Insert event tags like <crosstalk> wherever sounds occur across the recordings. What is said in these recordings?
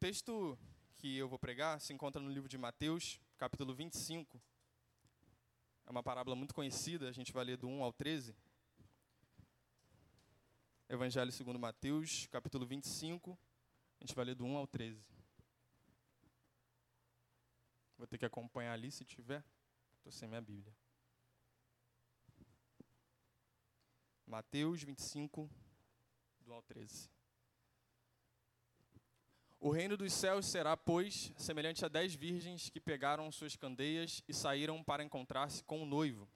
texto que eu vou pregar se encontra no livro de Mateus, capítulo 25. É uma parábola muito conhecida, a gente vai ler do 1 ao 13. Evangelho segundo Mateus, capítulo 25. A gente vai ler do 1 ao 13. Vou ter que acompanhar ali se tiver. Estou sem minha Bíblia. Mateus 25, do 1 ao 13. O reino dos céus será, pois, semelhante a dez virgens que pegaram suas candeias e saíram para encontrar-se com o noivo.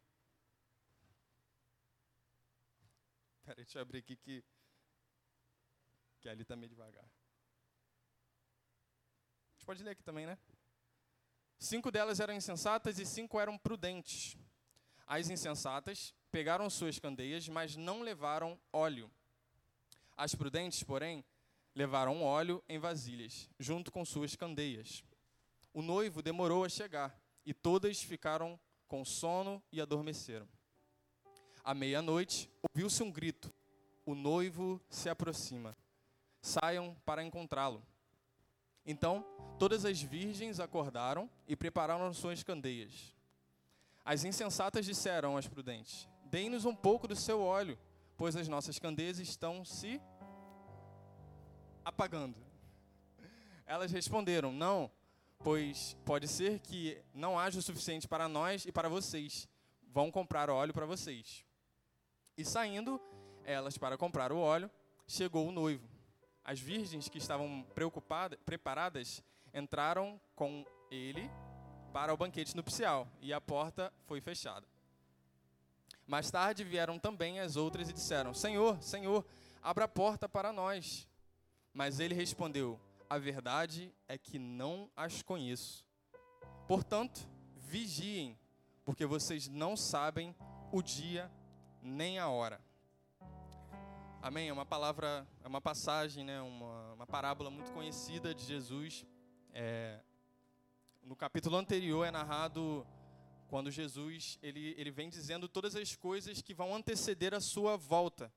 Peraí, deixa eu abrir aqui que, que ali está meio devagar. A gente pode ler aqui também, né? Cinco delas eram insensatas e cinco eram prudentes. As insensatas pegaram suas candeias, mas não levaram óleo. As prudentes, porém, levaram óleo em vasilhas, junto com suas candeias. O noivo demorou a chegar, e todas ficaram com sono e adormeceram. À meia-noite, ouviu-se um grito: O noivo se aproxima. Saiam para encontrá-lo. Então, todas as virgens acordaram e prepararam suas candeias. As insensatas disseram às prudentes: Deem-nos um pouco do seu óleo, pois as nossas candeias estão se apagando. Elas responderam: Não, pois pode ser que não haja o suficiente para nós e para vocês. Vão comprar óleo para vocês. E saindo elas para comprar o óleo, chegou o noivo. As virgens que estavam preocupadas, preparadas, entraram com ele para o banquete nupcial e a porta foi fechada. Mais tarde vieram também as outras e disseram: Senhor, Senhor, abra a porta para nós. Mas ele respondeu: A verdade é que não as conheço. Portanto, vigiem, porque vocês não sabem o dia nem a hora. Amém? É uma palavra, é uma passagem, né? uma, uma parábola muito conhecida de Jesus. É, no capítulo anterior é narrado quando Jesus ele, ele vem dizendo todas as coisas que vão anteceder a sua volta.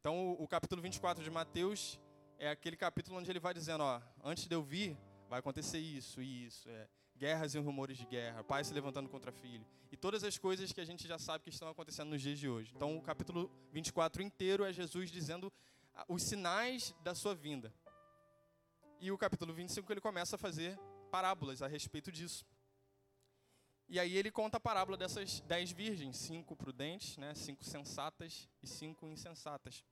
Então, o, o capítulo 24 de Mateus é aquele capítulo onde ele vai dizendo, ó, antes de eu vir, vai acontecer isso e isso, é, guerras e rumores de guerra, pai se levantando contra filho, e todas as coisas que a gente já sabe que estão acontecendo nos dias de hoje. Então, o capítulo 24 inteiro é Jesus dizendo ah, os sinais da sua vinda. E o capítulo 25 ele começa a fazer parábolas a respeito disso. E aí ele conta a parábola dessas dez virgens, cinco prudentes, né, cinco sensatas e cinco insensatas.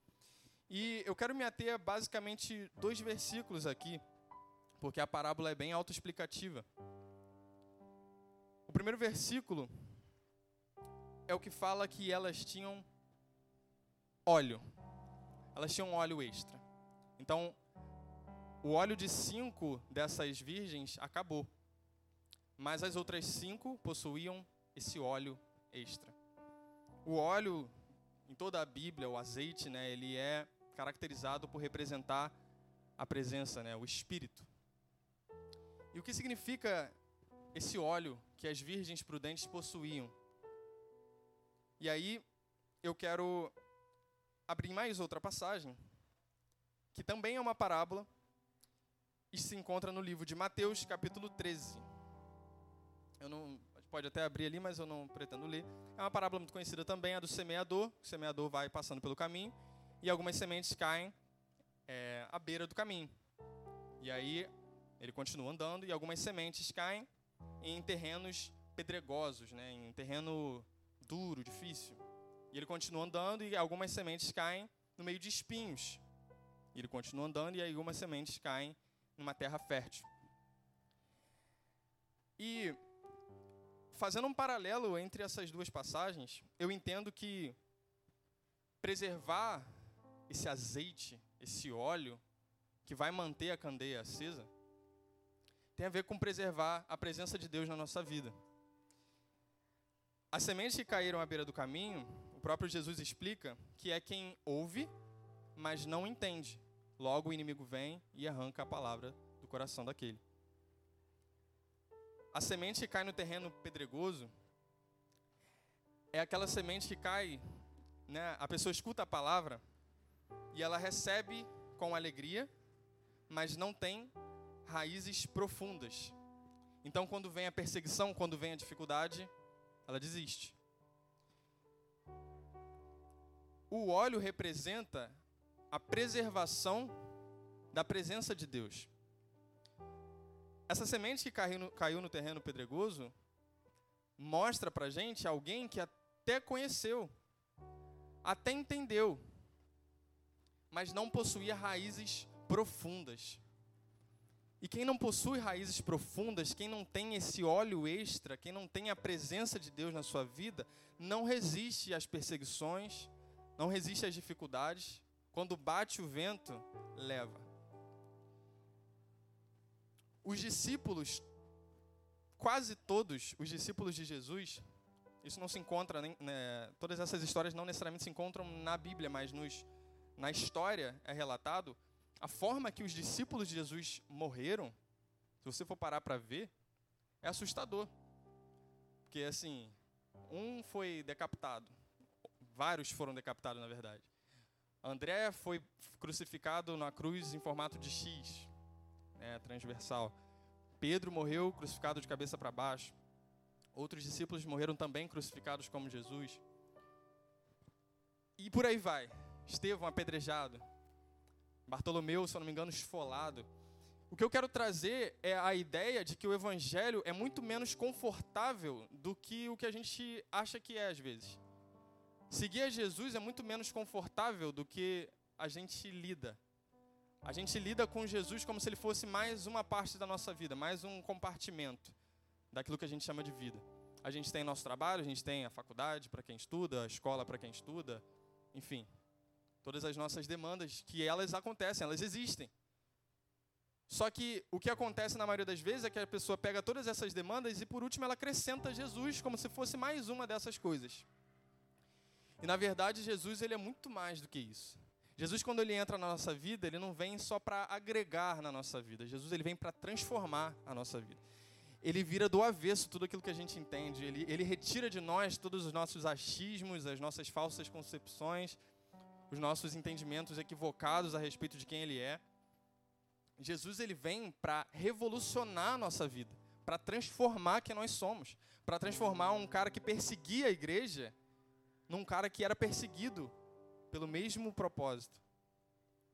E eu quero me ater a basicamente dois versículos aqui, porque a parábola é bem autoexplicativa. O primeiro versículo é o que fala que elas tinham óleo. Elas tinham óleo extra. Então, o óleo de cinco dessas virgens acabou. Mas as outras cinco possuíam esse óleo extra. O óleo, em toda a Bíblia, o azeite, né, ele é caracterizado por representar a presença, né, o Espírito. E o que significa esse óleo que as virgens prudentes possuíam? E aí eu quero abrir mais outra passagem, que também é uma parábola, e se encontra no livro de Mateus, capítulo 13. Eu não pode até abrir ali, mas eu não pretendo ler. É uma parábola muito conhecida também, a do semeador. O semeador vai passando pelo caminho e algumas sementes caem é, à beira do caminho. E aí ele continua andando e algumas sementes caem em terrenos pedregosos, né, em terreno duro, difícil. E ele continua andando e algumas sementes caem no meio de espinhos. E ele continua andando e algumas sementes caem numa terra fértil. E fazendo um paralelo entre essas duas passagens, eu entendo que preservar esse azeite, esse óleo que vai manter a candeia acesa, tem a ver com preservar a presença de Deus na nossa vida. As sementes que caíram à beira do caminho, o próprio Jesus explica que é quem ouve, mas não entende. Logo o inimigo vem e arranca a palavra do coração daquele. A semente que cai no terreno pedregoso é aquela semente que cai, né, a pessoa escuta a palavra, e ela recebe com alegria, mas não tem raízes profundas. Então, quando vem a perseguição, quando vem a dificuldade, ela desiste. O óleo representa a preservação da presença de Deus. Essa semente que caiu no, caiu no terreno pedregoso mostra para gente alguém que até conheceu, até entendeu, mas não possuía raízes profundas. E quem não possui raízes profundas, quem não tem esse óleo extra, quem não tem a presença de Deus na sua vida, não resiste às perseguições, não resiste às dificuldades. Quando bate o vento, leva. Os discípulos, quase todos os discípulos de Jesus, isso não se encontra, né, todas essas histórias não necessariamente se encontram na Bíblia, mas nos, na história é relatado, a forma que os discípulos de Jesus morreram, se você for parar para ver, é assustador. Porque assim, um foi decapitado, vários foram decapitados na verdade. André foi crucificado na cruz em formato de X, né, transversal. Pedro morreu crucificado de cabeça para baixo. Outros discípulos morreram também crucificados como Jesus. E por aí vai. Estevão apedrejado. Bartolomeu, se eu não me engano, esfolado. O que eu quero trazer é a ideia de que o evangelho é muito menos confortável do que o que a gente acha que é às vezes. Seguir a Jesus é muito menos confortável do que a gente lida. A gente lida com Jesus como se ele fosse mais uma parte da nossa vida, mais um compartimento daquilo que a gente chama de vida. A gente tem nosso trabalho, a gente tem a faculdade para quem estuda, a escola para quem estuda, enfim, todas as nossas demandas, que elas acontecem, elas existem. Só que o que acontece na maioria das vezes é que a pessoa pega todas essas demandas e por último ela acrescenta Jesus como se fosse mais uma dessas coisas. E na verdade Jesus ele é muito mais do que isso. Jesus quando ele entra na nossa vida, ele não vem só para agregar na nossa vida. Jesus ele vem para transformar a nossa vida. Ele vira do avesso tudo aquilo que a gente entende. Ele, ele retira de nós todos os nossos achismos, as nossas falsas concepções os nossos entendimentos equivocados a respeito de quem ele é. Jesus ele vem para revolucionar a nossa vida, para transformar quem nós somos, para transformar um cara que perseguia a igreja num cara que era perseguido pelo mesmo propósito.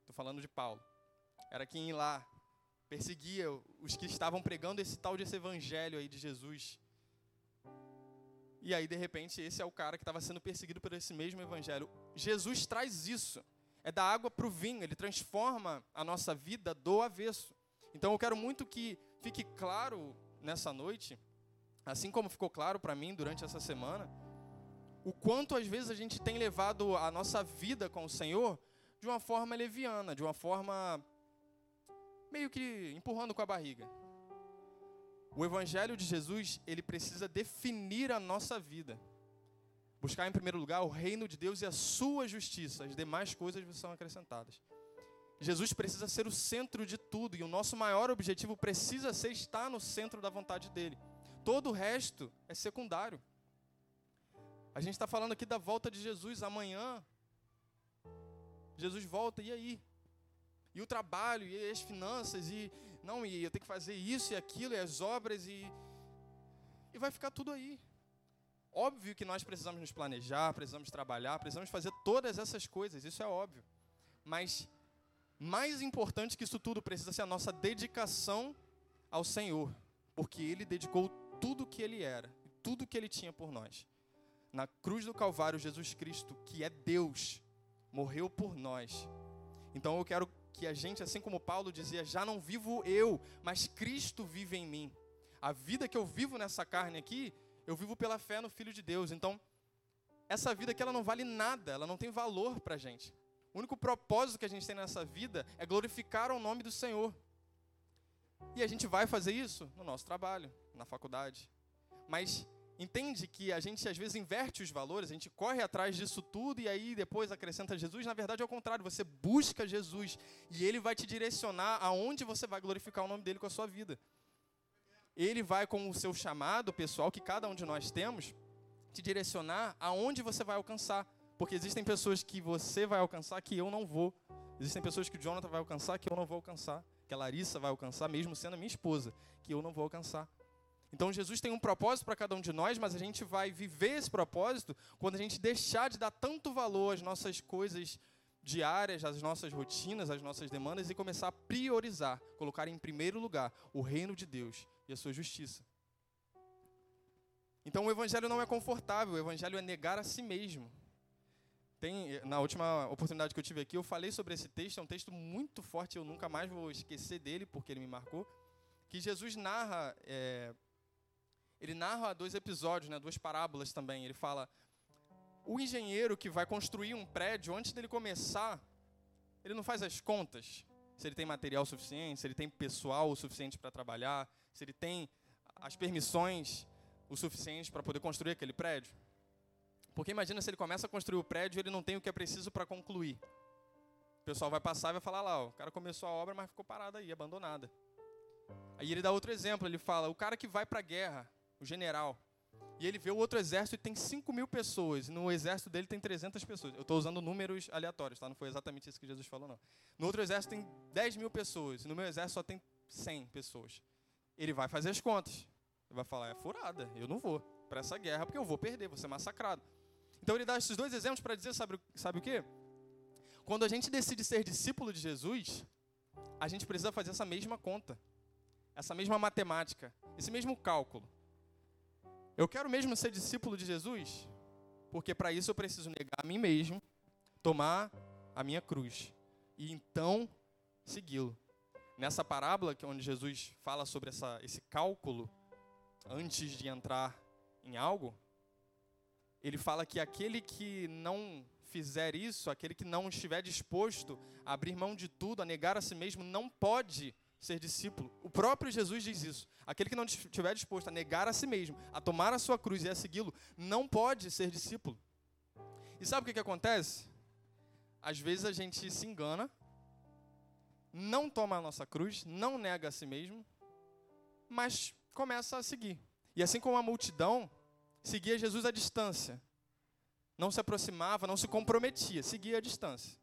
Estou falando de Paulo. Era quem lá perseguia os que estavam pregando esse tal desse evangelho aí de Jesus e aí, de repente, esse é o cara que estava sendo perseguido por esse mesmo evangelho. Jesus traz isso. É da água para o vinho. Ele transforma a nossa vida do avesso. Então, eu quero muito que fique claro nessa noite, assim como ficou claro para mim durante essa semana, o quanto às vezes a gente tem levado a nossa vida com o Senhor de uma forma leviana, de uma forma meio que empurrando com a barriga. O evangelho de Jesus, ele precisa definir a nossa vida. Buscar em primeiro lugar o reino de Deus e a sua justiça, as demais coisas são acrescentadas. Jesus precisa ser o centro de tudo e o nosso maior objetivo precisa ser estar no centro da vontade dele. Todo o resto é secundário. A gente está falando aqui da volta de Jesus amanhã. Jesus volta, e aí? E o trabalho, e as finanças, e não, e eu tenho que fazer isso e aquilo, e as obras, e. E vai ficar tudo aí. Óbvio que nós precisamos nos planejar, precisamos trabalhar, precisamos fazer todas essas coisas, isso é óbvio. Mas mais importante que isso tudo precisa ser a nossa dedicação ao Senhor, porque Ele dedicou tudo que Ele era, tudo que Ele tinha por nós. Na cruz do Calvário, Jesus Cristo, que é Deus, morreu por nós. Então eu quero que a gente, assim como Paulo dizia, já não vivo eu, mas Cristo vive em mim. A vida que eu vivo nessa carne aqui, eu vivo pela fé no Filho de Deus. Então, essa vida aqui ela não vale nada, ela não tem valor para a gente. O único propósito que a gente tem nessa vida é glorificar o nome do Senhor. E a gente vai fazer isso no nosso trabalho, na faculdade. Mas entende que a gente às vezes inverte os valores, a gente corre atrás disso tudo e aí depois acrescenta Jesus. Na verdade é o contrário, você busca Jesus e ele vai te direcionar aonde você vai glorificar o nome dele com a sua vida. Ele vai com o seu chamado pessoal que cada um de nós temos te direcionar aonde você vai alcançar, porque existem pessoas que você vai alcançar que eu não vou. Existem pessoas que o Jonathan vai alcançar que eu não vou alcançar. que a Larissa vai alcançar, mesmo sendo minha esposa, que eu não vou alcançar. Então Jesus tem um propósito para cada um de nós, mas a gente vai viver esse propósito quando a gente deixar de dar tanto valor às nossas coisas diárias, às nossas rotinas, às nossas demandas e começar a priorizar, colocar em primeiro lugar o reino de Deus e a sua justiça. Então o evangelho não é confortável, o evangelho é negar a si mesmo. Tem, na última oportunidade que eu tive aqui, eu falei sobre esse texto, é um texto muito forte, eu nunca mais vou esquecer dele, porque ele me marcou, que Jesus narra é, ele narra dois episódios, né, duas parábolas também. Ele fala: o engenheiro que vai construir um prédio, antes dele começar, ele não faz as contas. Se ele tem material suficiente, se ele tem pessoal o suficiente para trabalhar, se ele tem as permissões o suficiente para poder construir aquele prédio. Porque imagina se ele começa a construir o prédio e ele não tem o que é preciso para concluir. O pessoal vai passar e vai falar lá, o cara começou a obra, mas ficou parado aí, abandonada. Aí ele dá outro exemplo, ele fala, o cara que vai para a guerra, o general. E ele vê o outro exército e tem 5 mil pessoas. No exército dele tem 300 pessoas. Eu estou usando números aleatórios, tá? Não foi exatamente isso que Jesus falou, não. No outro exército tem 10 mil pessoas. No meu exército só tem 100 pessoas. Ele vai fazer as contas. Ele vai falar, é furada, eu não vou para essa guerra porque eu vou perder, vou ser massacrado. Então ele dá esses dois exemplos para dizer, sabe, sabe o quê? Quando a gente decide ser discípulo de Jesus, a gente precisa fazer essa mesma conta, essa mesma matemática, esse mesmo cálculo. Eu quero mesmo ser discípulo de Jesus, porque para isso eu preciso negar a mim mesmo, tomar a minha cruz e então segui-lo. Nessa parábola, que é onde Jesus fala sobre essa, esse cálculo antes de entrar em algo, ele fala que aquele que não fizer isso, aquele que não estiver disposto a abrir mão de tudo, a negar a si mesmo, não pode ser discípulo. O próprio Jesus diz isso. Aquele que não estiver disposto a negar a si mesmo, a tomar a sua cruz e a segui-lo, não pode ser discípulo. E sabe o que, que acontece? Às vezes a gente se engana, não toma a nossa cruz, não nega a si mesmo, mas começa a seguir. E assim como a multidão, seguia Jesus à distância. Não se aproximava, não se comprometia, seguia à distância.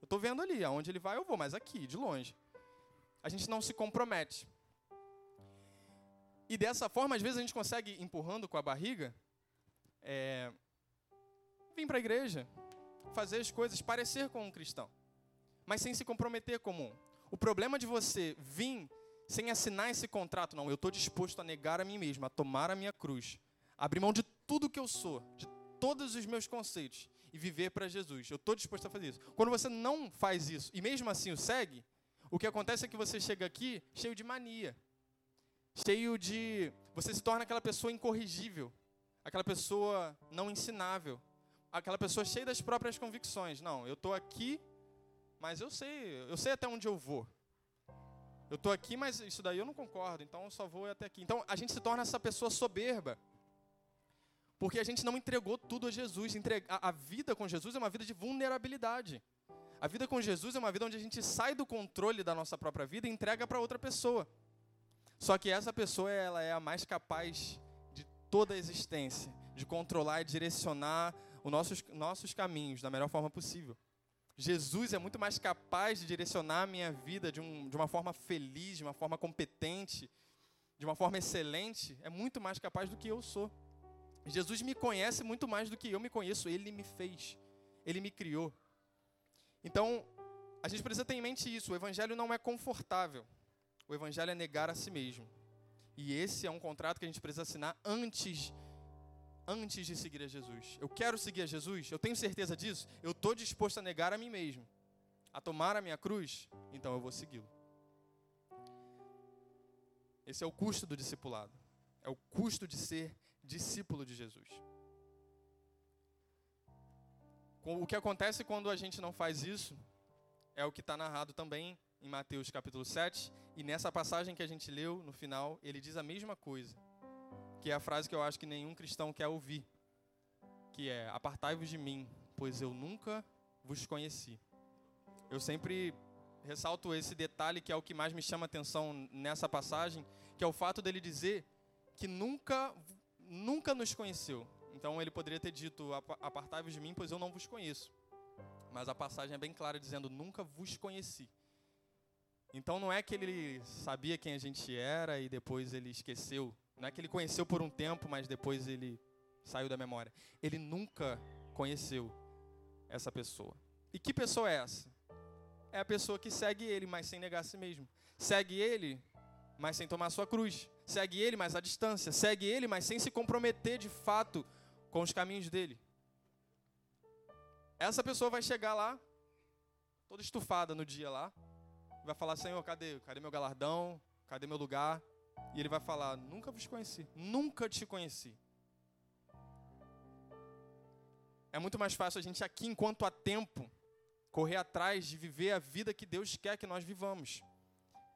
Eu estou vendo ali, aonde ele vai eu vou, mas aqui, de longe a gente não se compromete. E dessa forma, às vezes a gente consegue, empurrando com a barriga, é, vir para a igreja, fazer as coisas, parecer com um cristão, mas sem se comprometer como um. O problema de você vir sem assinar esse contrato, não, eu estou disposto a negar a mim mesmo, a tomar a minha cruz, abrir mão de tudo que eu sou, de todos os meus conceitos e viver para Jesus. Eu estou disposto a fazer isso. Quando você não faz isso e mesmo assim o segue, o que acontece é que você chega aqui cheio de mania, cheio de. Você se torna aquela pessoa incorrigível, aquela pessoa não ensinável, aquela pessoa cheia das próprias convicções. Não, eu estou aqui, mas eu sei, eu sei até onde eu vou. Eu estou aqui, mas isso daí eu não concordo, então eu só vou até aqui. Então a gente se torna essa pessoa soberba. Porque a gente não entregou tudo a Jesus. A vida com Jesus é uma vida de vulnerabilidade. A vida com Jesus é uma vida onde a gente sai do controle da nossa própria vida e entrega para outra pessoa. Só que essa pessoa ela é a mais capaz de toda a existência, de controlar e direcionar os nossos, nossos caminhos da melhor forma possível. Jesus é muito mais capaz de direcionar a minha vida de, um, de uma forma feliz, de uma forma competente, de uma forma excelente, é muito mais capaz do que eu sou. Jesus me conhece muito mais do que eu me conheço, ele me fez, ele me criou. Então, a gente precisa ter em mente isso. O evangelho não é confortável. O evangelho é negar a si mesmo. E esse é um contrato que a gente precisa assinar antes antes de seguir a Jesus. Eu quero seguir a Jesus? Eu tenho certeza disso? Eu estou disposto a negar a mim mesmo, a tomar a minha cruz? Então eu vou segui-lo. Esse é o custo do discipulado. É o custo de ser discípulo de Jesus. O que acontece quando a gente não faz isso é o que está narrado também em Mateus capítulo 7. E nessa passagem que a gente leu, no final, ele diz a mesma coisa. Que é a frase que eu acho que nenhum cristão quer ouvir. Que é, apartai-vos de mim, pois eu nunca vos conheci. Eu sempre ressalto esse detalhe que é o que mais me chama atenção nessa passagem, que é o fato dele dizer que nunca, nunca nos conheceu. Então ele poderia ter dito: Apartai-vos de mim, pois eu não vos conheço. Mas a passagem é bem clara dizendo: Nunca vos conheci. Então não é que ele sabia quem a gente era e depois ele esqueceu. Não é que ele conheceu por um tempo, mas depois ele saiu da memória. Ele nunca conheceu essa pessoa. E que pessoa é essa? É a pessoa que segue ele, mas sem negar a si mesmo. Segue ele, mas sem tomar sua cruz. Segue ele, mas à distância. Segue ele, mas sem se comprometer de fato com os caminhos dele. Essa pessoa vai chegar lá, toda estufada no dia lá, vai falar: Senhor, cadê? Cadê meu galardão? Cadê meu lugar? E ele vai falar: Nunca vos conheci, nunca te conheci. É muito mais fácil a gente aqui, enquanto há tempo, correr atrás de viver a vida que Deus quer que nós vivamos.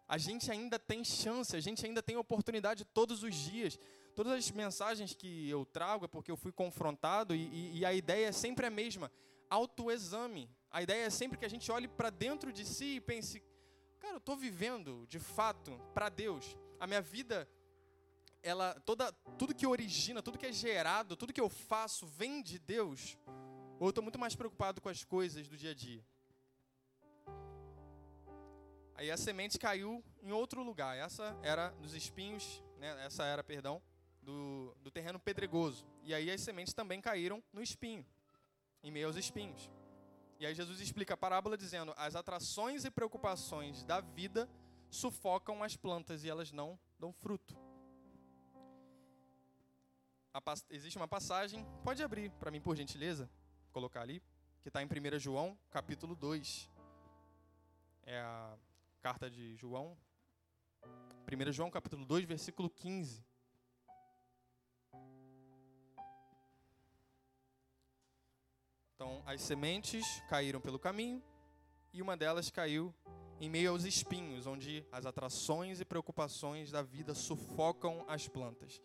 A gente ainda tem chance, a gente ainda tem oportunidade todos os dias. Todas as mensagens que eu trago é porque eu fui confrontado e, e, a ideia é sempre a mesma: autoexame. A ideia é sempre que a gente olhe para dentro de si e pense: cara, eu estou vivendo de fato para Deus. A minha vida, ela, toda, tudo que origina, tudo que é gerado, tudo que eu faço vem de Deus. Ou eu estou muito mais preocupado com as coisas do dia a dia. Aí a semente caiu em outro lugar. Essa era dos espinhos, né? essa era, perdão, do, do terreno pedregoso. E aí as sementes também caíram no espinho, em meio aos espinhos. E aí Jesus explica a parábola dizendo: as atrações e preocupações da vida sufocam as plantas e elas não dão fruto. existe uma passagem, pode abrir para mim por gentileza, colocar ali, que está em 1 João, capítulo 2. É a carta de João, 1 João, capítulo 2, versículo 15. Então, as sementes caíram pelo caminho e uma delas caiu em meio aos espinhos, onde as atrações e preocupações da vida sufocam as plantas.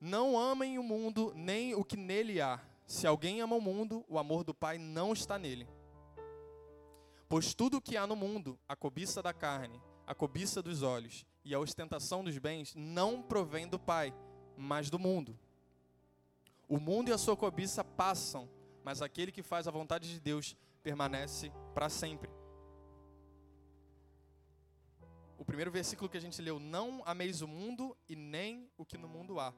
Não amem o mundo nem o que nele há. Se alguém ama o mundo, o amor do Pai não está nele. Pois tudo o que há no mundo, a cobiça da carne, a cobiça dos olhos e a ostentação dos bens, não provém do Pai, mas do mundo. O mundo e a sua cobiça passam, mas aquele que faz a vontade de Deus permanece para sempre. O primeiro versículo que a gente leu: Não ameis o mundo e nem o que no mundo há.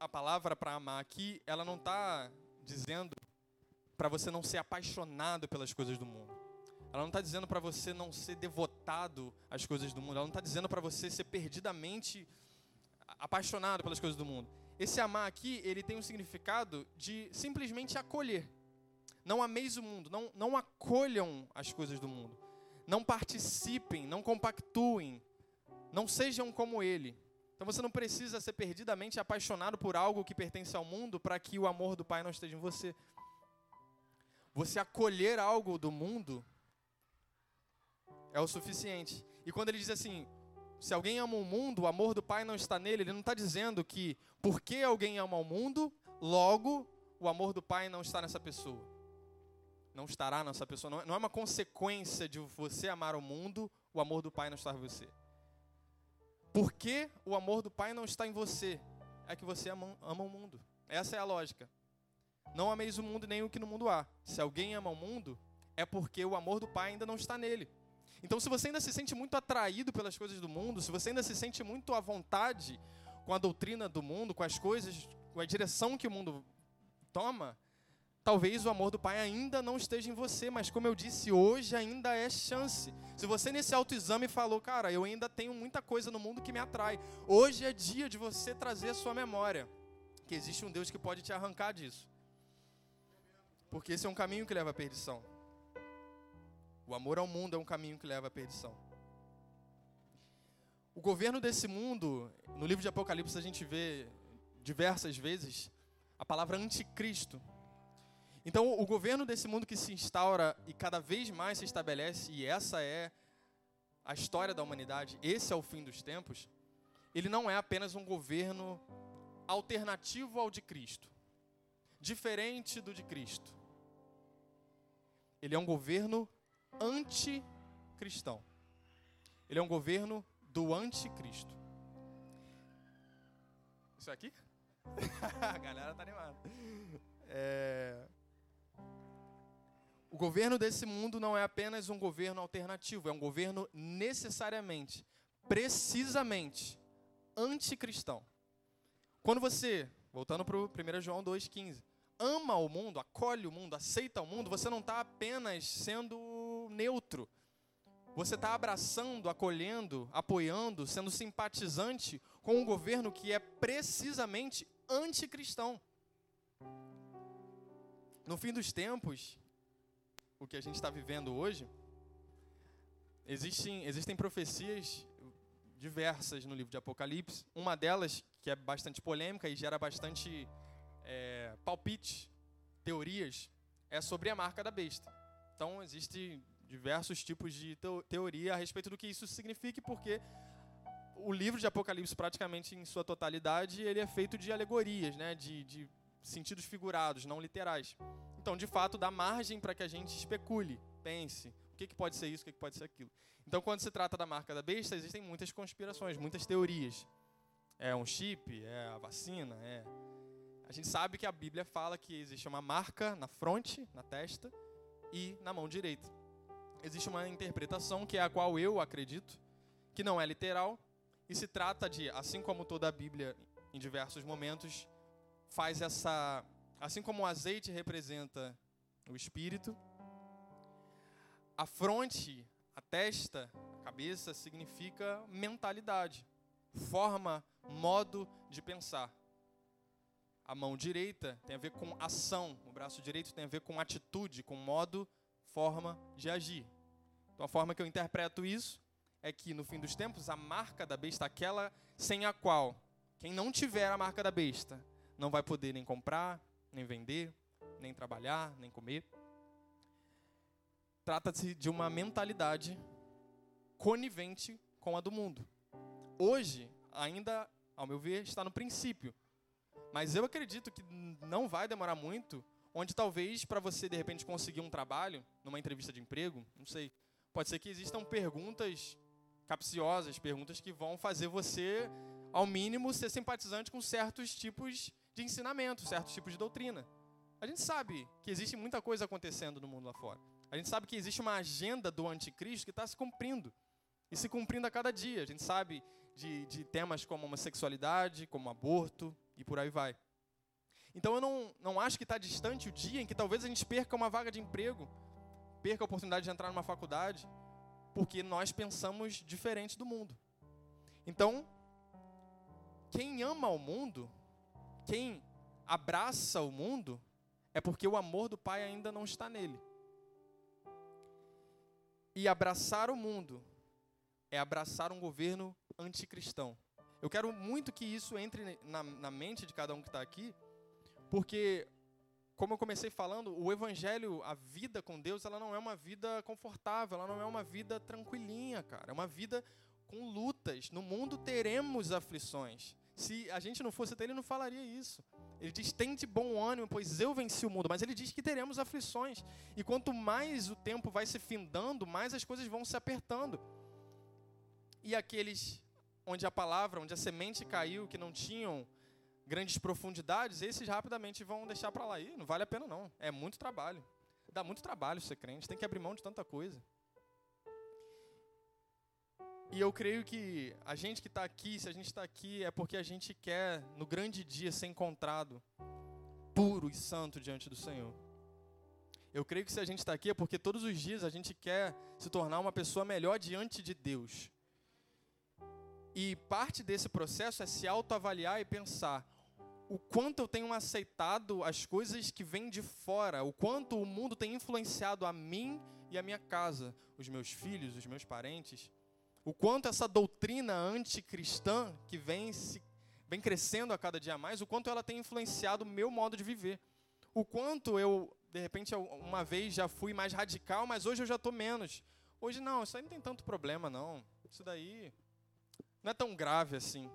A palavra para amar aqui, ela não está dizendo para você não ser apaixonado pelas coisas do mundo. Ela não está dizendo para você não ser devotado às coisas do mundo. Ela não está dizendo para você ser perdidamente apaixonado pelas coisas do mundo. Esse amar aqui, ele tem um significado de simplesmente acolher. Não ameis o mundo, não, não acolham as coisas do mundo. Não participem, não compactuem, não sejam como ele. Então você não precisa ser perdidamente apaixonado por algo que pertence ao mundo para que o amor do Pai não esteja em você. Você acolher algo do mundo é o suficiente. E quando ele diz assim, se alguém ama o mundo, o amor do Pai não está nele. Ele não está dizendo que porque alguém ama o mundo, logo o amor do Pai não está nessa pessoa. Não estará nessa pessoa. Não é uma consequência de você amar o mundo, o amor do Pai não estar em você. Porque o amor do Pai não está em você, é que você ama, ama o mundo. Essa é a lógica. Não ameis o mundo nem o que no mundo há. Se alguém ama o mundo, é porque o amor do Pai ainda não está nele. Então, se você ainda se sente muito atraído pelas coisas do mundo, se você ainda se sente muito à vontade com a doutrina do mundo, com as coisas, com a direção que o mundo toma, talvez o amor do Pai ainda não esteja em você, mas como eu disse, hoje ainda é chance. Se você nesse autoexame falou, cara, eu ainda tenho muita coisa no mundo que me atrai, hoje é dia de você trazer a sua memória que existe um Deus que pode te arrancar disso. Porque esse é um caminho que leva à perdição. O amor ao mundo é um caminho que leva à perdição. O governo desse mundo, no livro de Apocalipse a gente vê diversas vezes a palavra anticristo. Então, o governo desse mundo que se instaura e cada vez mais se estabelece, e essa é a história da humanidade, esse é o fim dos tempos, ele não é apenas um governo alternativo ao de Cristo, diferente do de Cristo. Ele é um governo anticristão. Ele é um governo do anticristo. Isso aqui? <laughs> A galera tá animada. É... O governo desse mundo não é apenas um governo alternativo, é um governo necessariamente, precisamente anticristão. Quando você, voltando para o 1 João 2,15, ama o mundo, acolhe o mundo, aceita o mundo, você não está apenas sendo neutro. Você está abraçando, acolhendo, apoiando, sendo simpatizante com um governo que é precisamente anticristão. No fim dos tempos, o que a gente está vivendo hoje, existem, existem profecias diversas no livro de Apocalipse. Uma delas, que é bastante polêmica e gera bastante é, palpite, teorias, é sobre a marca da besta. Então, existem diversos tipos de teoria a respeito do que isso significa, porque o livro de Apocalipse, praticamente em sua totalidade, ele é feito de alegorias, né, de, de sentidos figurados, não literais. Então, de fato, dá margem para que a gente especule, pense, o que, que pode ser isso, o que, que pode ser aquilo. Então, quando se trata da marca da besta, existem muitas conspirações, muitas teorias. É um chip, é a vacina, é. A gente sabe que a Bíblia fala que existe uma marca na fronte, na testa e na mão direita. Existe uma interpretação que é a qual eu acredito, que não é literal, e se trata de, assim como toda a Bíblia em diversos momentos faz essa, assim como o azeite representa o espírito, a fronte a testa, a cabeça, significa mentalidade, forma, modo de pensar. A mão direita tem a ver com ação, o braço direito tem a ver com atitude, com modo, forma de agir. Então a forma que eu interpreto isso é que no fim dos tempos a marca da besta, aquela sem a qual quem não tiver a marca da besta não vai poder nem comprar, nem vender, nem trabalhar, nem comer. Trata-se de uma mentalidade conivente com a do mundo. Hoje, ainda, ao meu ver, está no princípio. Mas eu acredito que não vai demorar muito, onde talvez para você de repente conseguir um trabalho, numa entrevista de emprego, não sei, pode ser que existam perguntas capciosas, perguntas que vão fazer você, ao mínimo, ser simpatizante com certos tipos de ensinamento, certos tipos de doutrina. A gente sabe que existe muita coisa acontecendo no mundo lá fora. A gente sabe que existe uma agenda do anticristo que está se cumprindo. E se cumprindo a cada dia. A gente sabe de, de temas como homossexualidade, como aborto e por aí vai. Então eu não, não acho que está distante o dia em que talvez a gente perca uma vaga de emprego, perca a oportunidade de entrar numa faculdade, porque nós pensamos diferente do mundo. Então, quem ama o mundo, quem abraça o mundo, é porque o amor do Pai ainda não está nele. E abraçar o mundo é abraçar um governo anticristão. Eu quero muito que isso entre na, na mente de cada um que está aqui, porque, como eu comecei falando, o evangelho, a vida com Deus, ela não é uma vida confortável, ela não é uma vida tranquilinha, cara. É uma vida com lutas. No mundo teremos aflições. Se a gente não fosse até ele não falaria isso. Ele diz: "Tente bom ânimo, pois eu venci o mundo". Mas ele diz que teremos aflições. E quanto mais o tempo vai se findando, mais as coisas vão se apertando. E aqueles onde a palavra, onde a semente caiu, que não tinham grandes profundidades, esses rapidamente vão deixar para lá. E não vale a pena não. É muito trabalho. Dá muito trabalho ser crente, tem que abrir mão de tanta coisa. E eu creio que a gente que está aqui, se a gente está aqui, é porque a gente quer, no grande dia, ser encontrado puro e santo diante do Senhor. Eu creio que se a gente está aqui é porque todos os dias a gente quer se tornar uma pessoa melhor diante de Deus. E parte desse processo é se autoavaliar e pensar o quanto eu tenho aceitado as coisas que vêm de fora, o quanto o mundo tem influenciado a mim e a minha casa, os meus filhos, os meus parentes o quanto essa doutrina anticristã que vem se vem crescendo a cada dia mais, o quanto ela tem influenciado o meu modo de viver. O quanto eu, de repente, uma vez já fui mais radical, mas hoje eu já estou menos. Hoje não, isso aí não tem tanto problema não. Isso daí não é tão grave assim.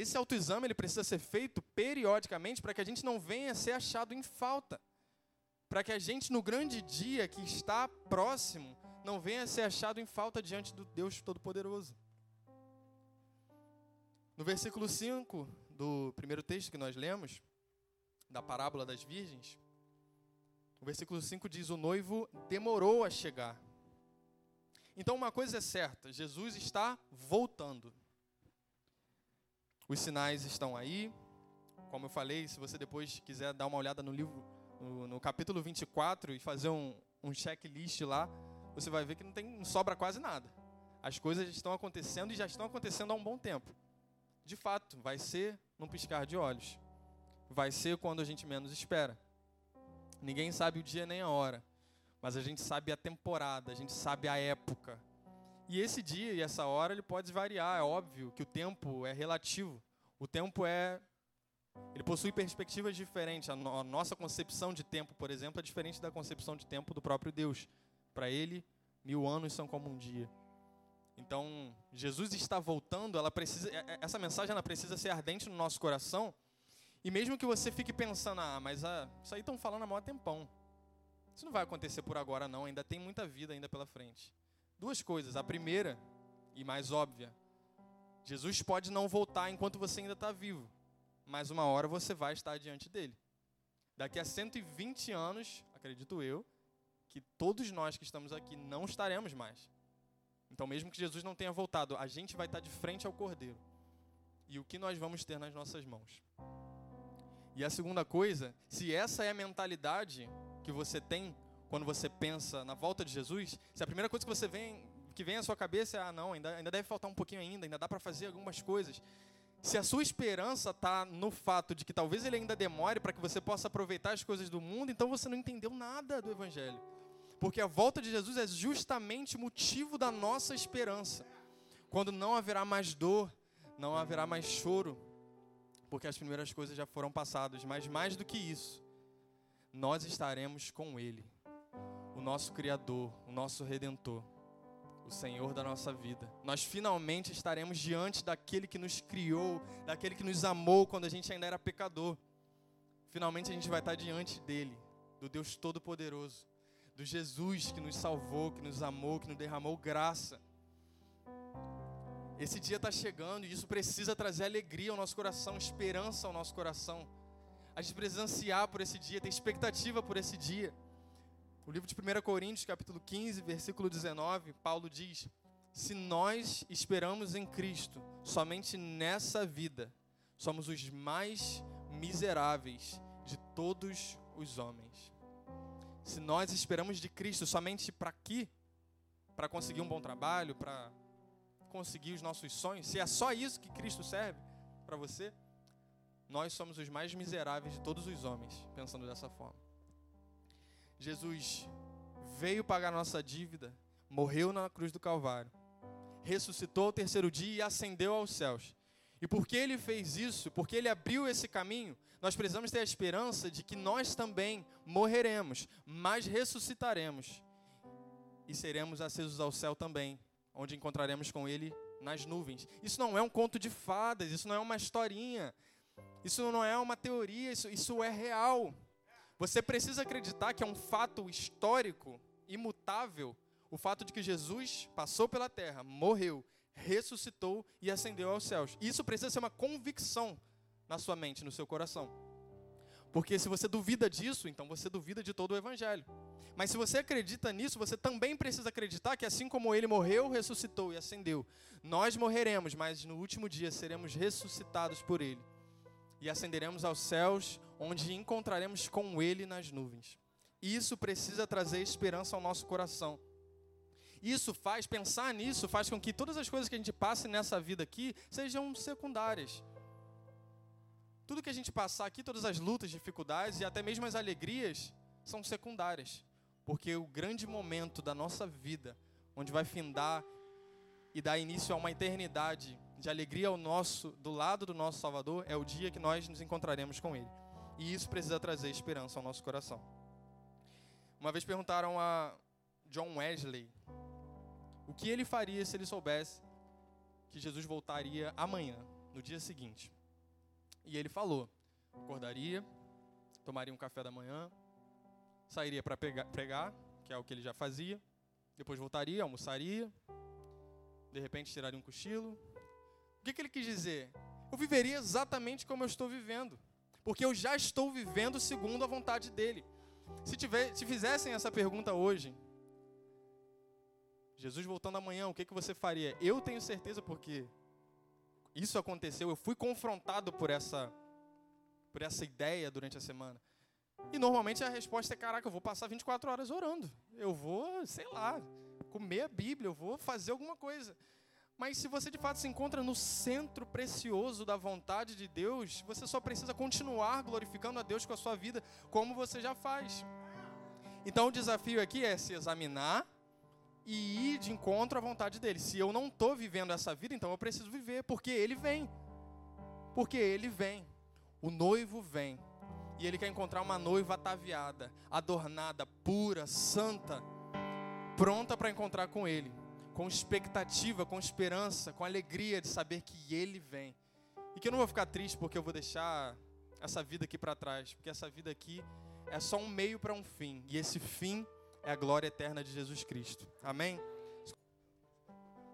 Esse autoexame ele precisa ser feito periodicamente para que a gente não venha ser achado em falta. Para que a gente, no grande dia que está próximo, não venha ser achado em falta diante do Deus Todo-Poderoso. No versículo 5 do primeiro texto que nós lemos, da parábola das virgens, O versículo 5 diz: O noivo demorou a chegar. Então, uma coisa é certa: Jesus está voltando. Os sinais estão aí. Como eu falei, se você depois quiser dar uma olhada no livro, no, no capítulo 24 e fazer um, um checklist lá, você vai ver que não, tem, não sobra quase nada. As coisas estão acontecendo e já estão acontecendo há um bom tempo. De fato, vai ser num piscar de olhos. Vai ser quando a gente menos espera. Ninguém sabe o dia nem a hora, mas a gente sabe a temporada, a gente sabe a época. E esse dia e essa hora ele pode variar, é óbvio que o tempo é relativo. O tempo é ele possui perspectivas diferentes. A, no, a nossa concepção de tempo, por exemplo, é diferente da concepção de tempo do próprio Deus. Para ele, mil anos são como um dia. Então, Jesus está voltando, ela precisa, é, é, essa mensagem ela precisa ser ardente no nosso coração. E mesmo que você fique pensando, ah, mas ah, isso aí estão falando há maior tempão. Isso não vai acontecer por agora, não. Ainda tem muita vida ainda pela frente. Duas coisas. A primeira, e mais óbvia, Jesus pode não voltar enquanto você ainda está vivo. Mas uma hora você vai estar diante dele. Daqui a 120 anos, acredito eu, que todos nós que estamos aqui não estaremos mais. Então, mesmo que Jesus não tenha voltado, a gente vai estar de frente ao Cordeiro. E o que nós vamos ter nas nossas mãos? E a segunda coisa, se essa é a mentalidade que você tem quando você pensa na volta de Jesus, se a primeira coisa que você vem, que vem à sua cabeça é, ah, não, ainda, ainda deve faltar um pouquinho ainda, ainda dá para fazer algumas coisas. Se a sua esperança está no fato de que talvez ele ainda demore para que você possa aproveitar as coisas do mundo, então você não entendeu nada do Evangelho. Porque a volta de Jesus é justamente motivo da nossa esperança. Quando não haverá mais dor, não haverá mais choro, porque as primeiras coisas já foram passadas, mas mais do que isso, nós estaremos com Ele, o nosso Criador, o nosso Redentor, o Senhor da nossa vida. Nós finalmente estaremos diante daquele que nos criou, daquele que nos amou quando a gente ainda era pecador. Finalmente a gente vai estar diante dele, do Deus Todo-Poderoso do Jesus que nos salvou, que nos amou, que nos derramou graça. Esse dia está chegando e isso precisa trazer alegria ao nosso coração, esperança ao nosso coração. A gente precisa ansiar por esse dia, ter expectativa por esse dia. O livro de 1 Coríntios, capítulo 15, versículo 19, Paulo diz: Se nós esperamos em Cristo somente nessa vida, somos os mais miseráveis de todos os homens. Se nós esperamos de Cristo somente para aqui, para conseguir um bom trabalho, para conseguir os nossos sonhos, se é só isso que Cristo serve para você, nós somos os mais miseráveis de todos os homens, pensando dessa forma. Jesus veio pagar nossa dívida, morreu na cruz do Calvário, ressuscitou ao terceiro dia e ascendeu aos céus. E porque ele fez isso, porque ele abriu esse caminho, nós precisamos ter a esperança de que nós também morreremos, mas ressuscitaremos e seremos acesos ao céu também, onde encontraremos com ele nas nuvens. Isso não é um conto de fadas, isso não é uma historinha, isso não é uma teoria, isso, isso é real. Você precisa acreditar que é um fato histórico, imutável, o fato de que Jesus passou pela terra, morreu, ressuscitou e ascendeu aos céus. Isso precisa ser uma convicção na sua mente, no seu coração. Porque se você duvida disso, então você duvida de todo o evangelho. Mas se você acredita nisso, você também precisa acreditar que assim como ele morreu, ressuscitou e ascendeu, nós morreremos, mas no último dia seremos ressuscitados por ele. E ascenderemos aos céus, onde encontraremos com ele nas nuvens. Isso precisa trazer esperança ao nosso coração. Isso faz, pensar nisso, faz com que todas as coisas que a gente passe nessa vida aqui sejam secundárias. Tudo que a gente passar aqui, todas as lutas, dificuldades e até mesmo as alegrias são secundárias. Porque o grande momento da nossa vida, onde vai findar e dar início a uma eternidade de alegria ao nosso, do lado do nosso Salvador, é o dia que nós nos encontraremos com Ele. E isso precisa trazer esperança ao nosso coração. Uma vez perguntaram a John Wesley o que ele faria se ele soubesse que Jesus voltaria amanhã, no dia seguinte? E ele falou: acordaria, tomaria um café da manhã, sairia para pregar, que é o que ele já fazia, depois voltaria, almoçaria, de repente tiraria um cochilo. O que, que ele quis dizer? Eu viveria exatamente como eu estou vivendo, porque eu já estou vivendo segundo a vontade dele. Se, tiver, se fizessem essa pergunta hoje, Jesus voltando amanhã, o que, que você faria? Eu tenho certeza porque isso aconteceu, eu fui confrontado por essa, por essa ideia durante a semana. E normalmente a resposta é: caraca, eu vou passar 24 horas orando. Eu vou, sei lá, comer a Bíblia, eu vou fazer alguma coisa. Mas se você de fato se encontra no centro precioso da vontade de Deus, você só precisa continuar glorificando a Deus com a sua vida, como você já faz. Então o desafio aqui é se examinar e ir de encontro à vontade dele. Se eu não estou vivendo essa vida, então eu preciso viver, porque ele vem. Porque ele vem. O noivo vem. E ele quer encontrar uma noiva ataviada, adornada, pura, santa, pronta para encontrar com ele, com expectativa, com esperança, com alegria de saber que ele vem. E que eu não vou ficar triste porque eu vou deixar essa vida aqui para trás, porque essa vida aqui é só um meio para um fim, e esse fim é a glória eterna de Jesus Cristo. Amém?